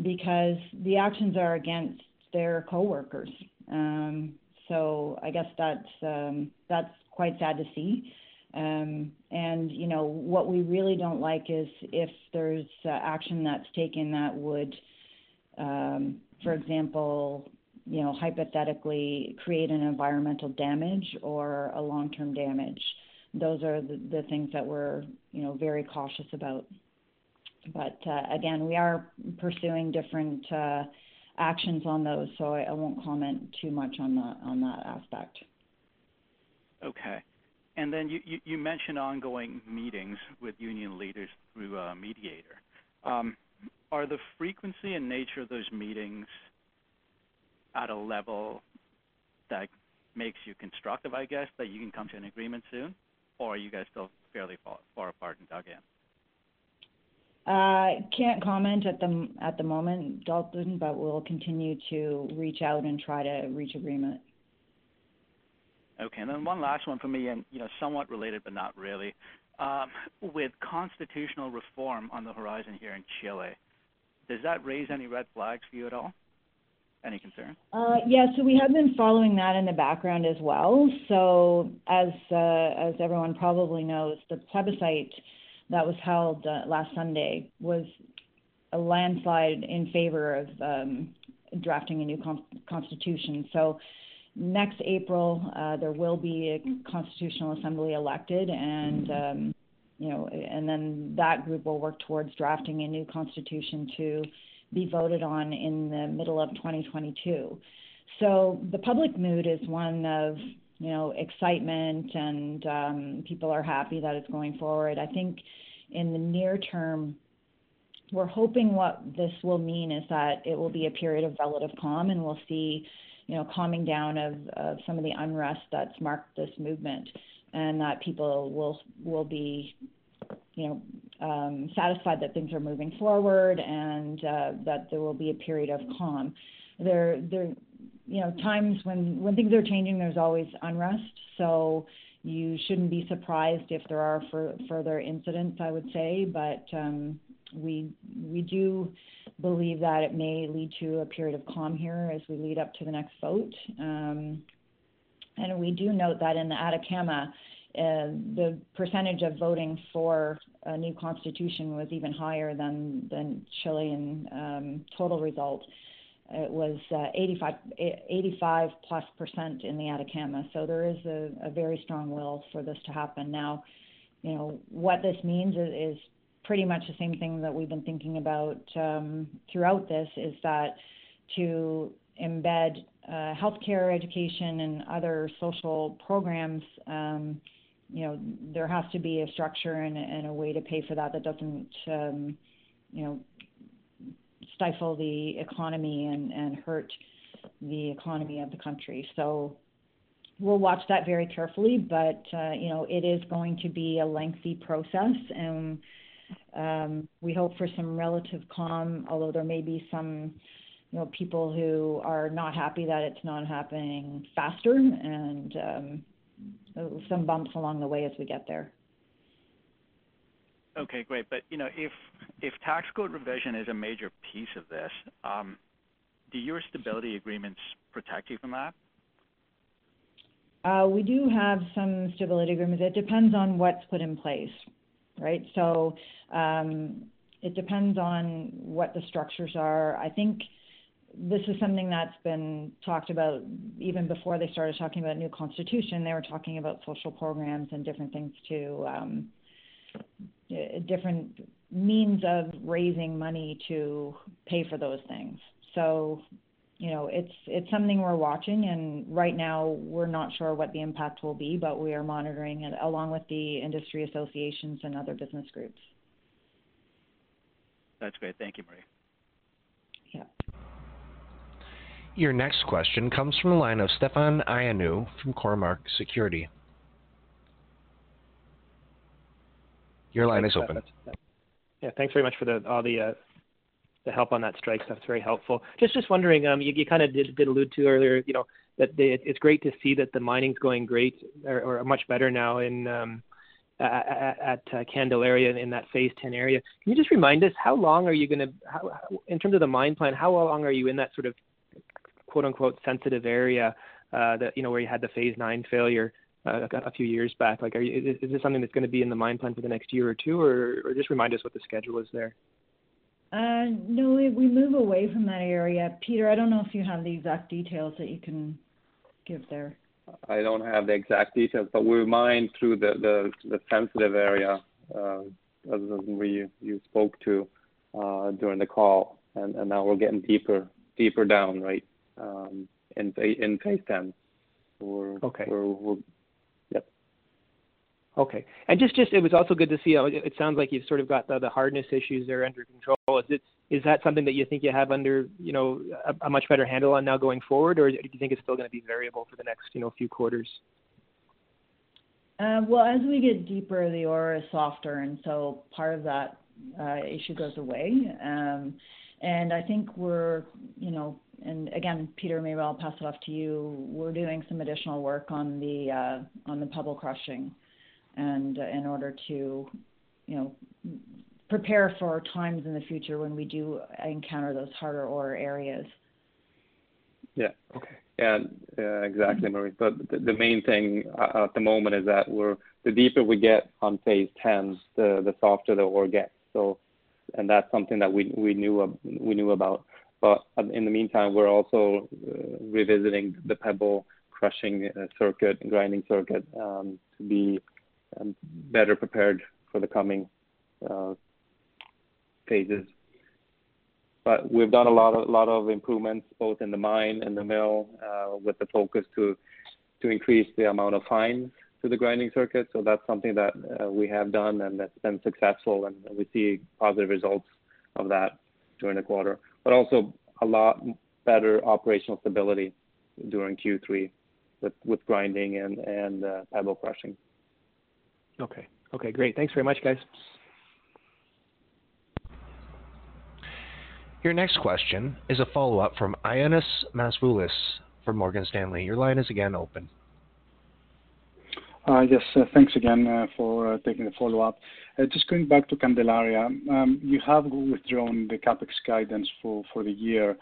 because the actions are against their coworkers. Um, so I guess that's um, that's quite sad to see. Um, and you know what we really don't like is if there's uh, action that's taken that would, um, for example, you know hypothetically create an environmental damage or a long-term damage those are the, the things that we're you know very cautious about. But uh, again, we are pursuing different uh, actions on those, so I, I, won't comment too much on that on that aspect. Okay. And then you, you, you mentioned ongoing meetings with union leaders through a mediator. Um, are the frequency and nature of those meetings at a level that makes you constructive, I guess, that you can come to an agreement soon? or are you guys still fairly far, far apart and dug in? Uh, can't comment at the at the moment, Dalton, but we'll continue to reach out and try to reach agreement. Okay, and then one last one for me, and you know, somewhat related but not really. Um, with constitutional reform on the horizon here in Chile, does that raise any red flags for you at all? Any concern? Uh, yeah, so we have been following that in the background as well. So as uh, as everyone probably knows, the plebiscite that was held uh, last Sunday was a landslide in favor of um, drafting a new con- constitution. So next April uh, there will be a constitutional assembly elected, and um, you know, and then that group will work towards drafting a new constitution to be voted on in the middle of 2022. So the public mood is one of you know excitement and um, people are happy that it's going forward. I think in the near term, we're hoping what this will mean is that it will be a period of relative calm and we'll see you know calming down of, of some of the unrest that's marked this movement and that people will will be you know um, satisfied that things are moving forward and uh, that there will be a period of calm. There, there, you know, times when when things are changing, there's always unrest. So you shouldn't be surprised if there are for, further incidents. I would say, but um, we we do believe that it may lead to a period of calm here as we lead up to the next vote. Um, and we do note that in the Atacama, uh, the percentage of voting for a new constitution was even higher than than Chilean um, total result. It was uh, 85, 85 plus percent in the Atacama. So there is a, a, very strong will for this to happen. Now, you know what this means is, is pretty much the same thing that we've been thinking about um, throughout this. Is that to embed uh, healthcare, education, and other social programs um, you know, there has to be a structure and, and a way to pay for that that doesn't, um, you know, stifle the economy and, and hurt the economy of the country. So we'll watch that very carefully, but uh, you know, it is going to be a lengthy process, and um, we hope for some relative calm. Although there may be some, you know, people who are not happy that it's not happening faster, and um, some bumps along the way as we get there. Okay, great. But you know, if if tax code revision is a major piece of this, um, do your stability agreements protect you from that? Uh, we do have some stability agreements. It depends on what's put in place, right? So um, it depends on what the structures are. I think this is something that's been talked about even before they started talking about new constitution. They were talking about social programs and different things to um, Uh, different means of raising money to pay for those things. So, you know, it's it's something we're watching, and right now we're not sure what the impact will be, but we are monitoring it along with the industry associations and other business groups. That's great. Thank you, Marie. Yeah. Your next question comes from the line of Stefan Ioannou from Cormark Security. Your line is open. Yeah, thanks very much for the, all the uh, the help on that strike stuff. It's very helpful. Just just wondering, um, you, you kind of did, did allude to earlier, you know, that it's great to see that the mining's going great or, or much better now in um, at, at uh, Candelaria in that Phase 10 area. Can you just remind us how long are you going to, in terms of the mine plan, how long are you in that sort of quote unquote sensitive area uh, that you know where you had the Phase 9 failure? Uh, a few years back. Like, are you, is, is this something that's going to be in the mine plan for the next year or two, or, or just remind us what the schedule is there? Uh, no, we, we move away from that area. Peter, I don't know if you have the exact details that you can give there. I don't have the exact details, but we mine through the, the, the sensitive area, uh, as we you spoke to uh, during the call, and, and now we're getting deeper deeper down, right, um, in in phase ten. We're, okay. We're, we're Okay. And just, just it was also good to see. It sounds like you've sort of got the, the hardness issues there under control. Is it is that something that you think you have under you know a, a much better handle on now going forward, or do you think it's still going to be variable for the next you know few quarters? Uh, well, as we get deeper, the ore is softer, and so part of that uh, issue goes away. Um, and I think we're, you know, and again, Peter, maybe I'll pass it off to you. We're doing some additional work on the uh, on the pebble crushing and uh, in order to, you know, prepare for times in the future when we do encounter those harder ore areas. Yeah. Okay. Yeah, yeah exactly, Marie. But the, the main thing uh, at the moment is that we're the deeper we get on phase 10, the the softer the ore gets. So, and that's something that we we knew we knew about. But in the meantime, we're also uh, revisiting the pebble crushing uh, circuit and grinding circuit um, to be better prepared for the coming uh, phases. But we've done a lot of lot of improvements both in the mine and the mill uh, with the focus to to increase the amount of fines to the grinding circuit. So that's something that uh, we have done and that's been successful, and we see positive results of that during the quarter. But also a lot better operational stability during Q3 with with grinding and and pebble crushing. Okay. Okay, great. Thanks very much, guys. Your next question is a follow-up from Ioannis Masvoulas from Morgan Stanley. Your line is again open. Uh, yes, uh, thanks again uh, for uh, taking the follow-up. Uh, just going back to Candelaria, um, you have withdrawn the CapEx guidance for, for the year,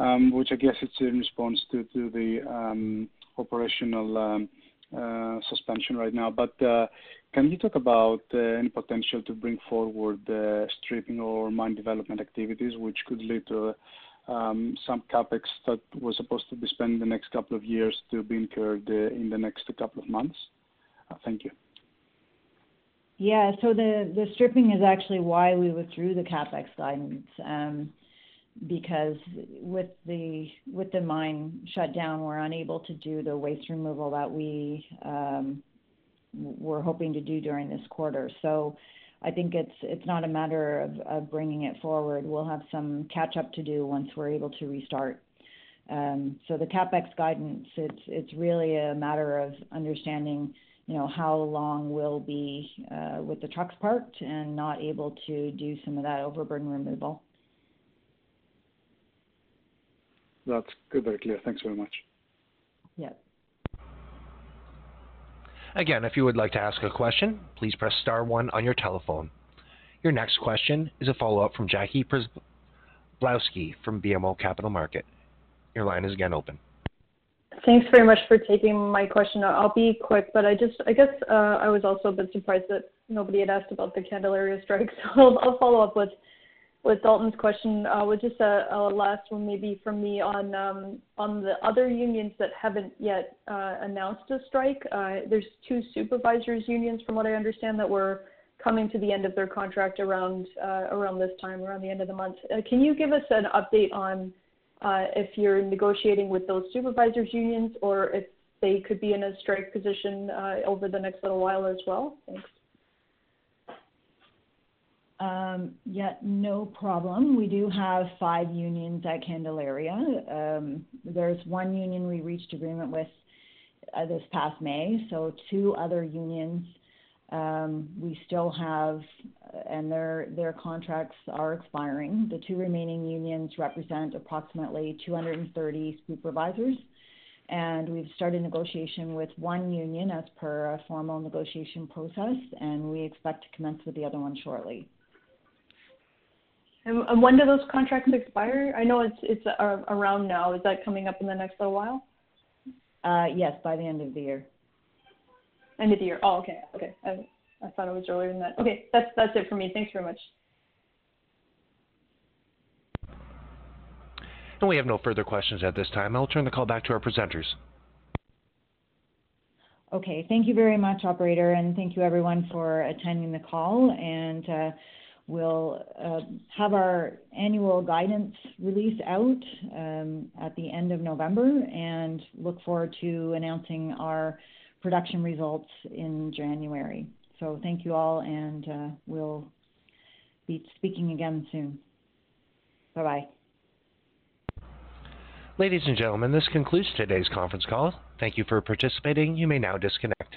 um, which I guess it's in response to, to the um, operational suspension right now. But can you talk about uh, any potential to bring forward uh, stripping or mine development activities, which could lead to um, some CapEx that was supposed to be spent in the next couple of years to be incurred uh, in the next couple of months? Thank you. Yeah. So the stripping is actually why we withdrew the CapEx guidance, um, because with the with the mine shut down, we're unable to do the waste removal that we um, we're hoping to do during this quarter. So I think it's it's not a matter of, of bringing it forward. We'll have some catch up to do once we're able to restart. Um, so the capex guidance, it's it's really a matter of understanding, you know, how long we'll be uh, with the trucks parked and not able to do some of that overburden removal. That's good, very clear. Thanks very much. Yeah. Again, if you would like to ask a question, please press star one on your telephone. Your next question is a follow-up from Jackie Przybylowski from BMO Capital Market. Your line is again open. Thanks very much for taking my question. I'll be quick, but I just, I guess, uh, I was also a bit surprised that nobody had asked about the Candelaria strike. <laughs> So I'll follow up with with Dalton's question, uh, with just a, a last one maybe from me on um, on the other unions that haven't yet uh, announced a strike. Uh, there's two supervisors unions, from what I understand, that were coming to the end of their contract around uh, around this time, around the end of the month. Uh, can you give us an update on uh, if you're negotiating with those supervisors unions, or if they could be in a strike position uh, over the next little while as well? Thanks. Um, yeah, no problem. We do have five unions at Candelaria. Um, there's one union we reached agreement with uh, this past May, so two other unions um, we still have, and their their contracts are expiring. The two remaining unions represent approximately 230 supervisors, and we've started negotiation with one union as per a formal negotiation process, and we expect to commence with the other one shortly. And, and when do those contracts expire? I know it's it's uh, around now. Is that coming up in the next little while? Uh, yes, by the end of the year. End of the year. Oh, okay, okay. I, I thought it was earlier than that. Okay, that's that's it for me. Thanks very much. And we have no further questions at this time. I'll turn the call back to our presenters. Okay, thank you very much, operator, and thank you everyone for attending the call. And uh, we'll uh, have our annual guidance release out um, at the end of November and look forward to announcing our production results in January. So thank you all, and uh, we'll be speaking again soon. Bye bye. Ladies and gentlemen, this concludes today's conference call. Thank you for participating. You may now disconnect.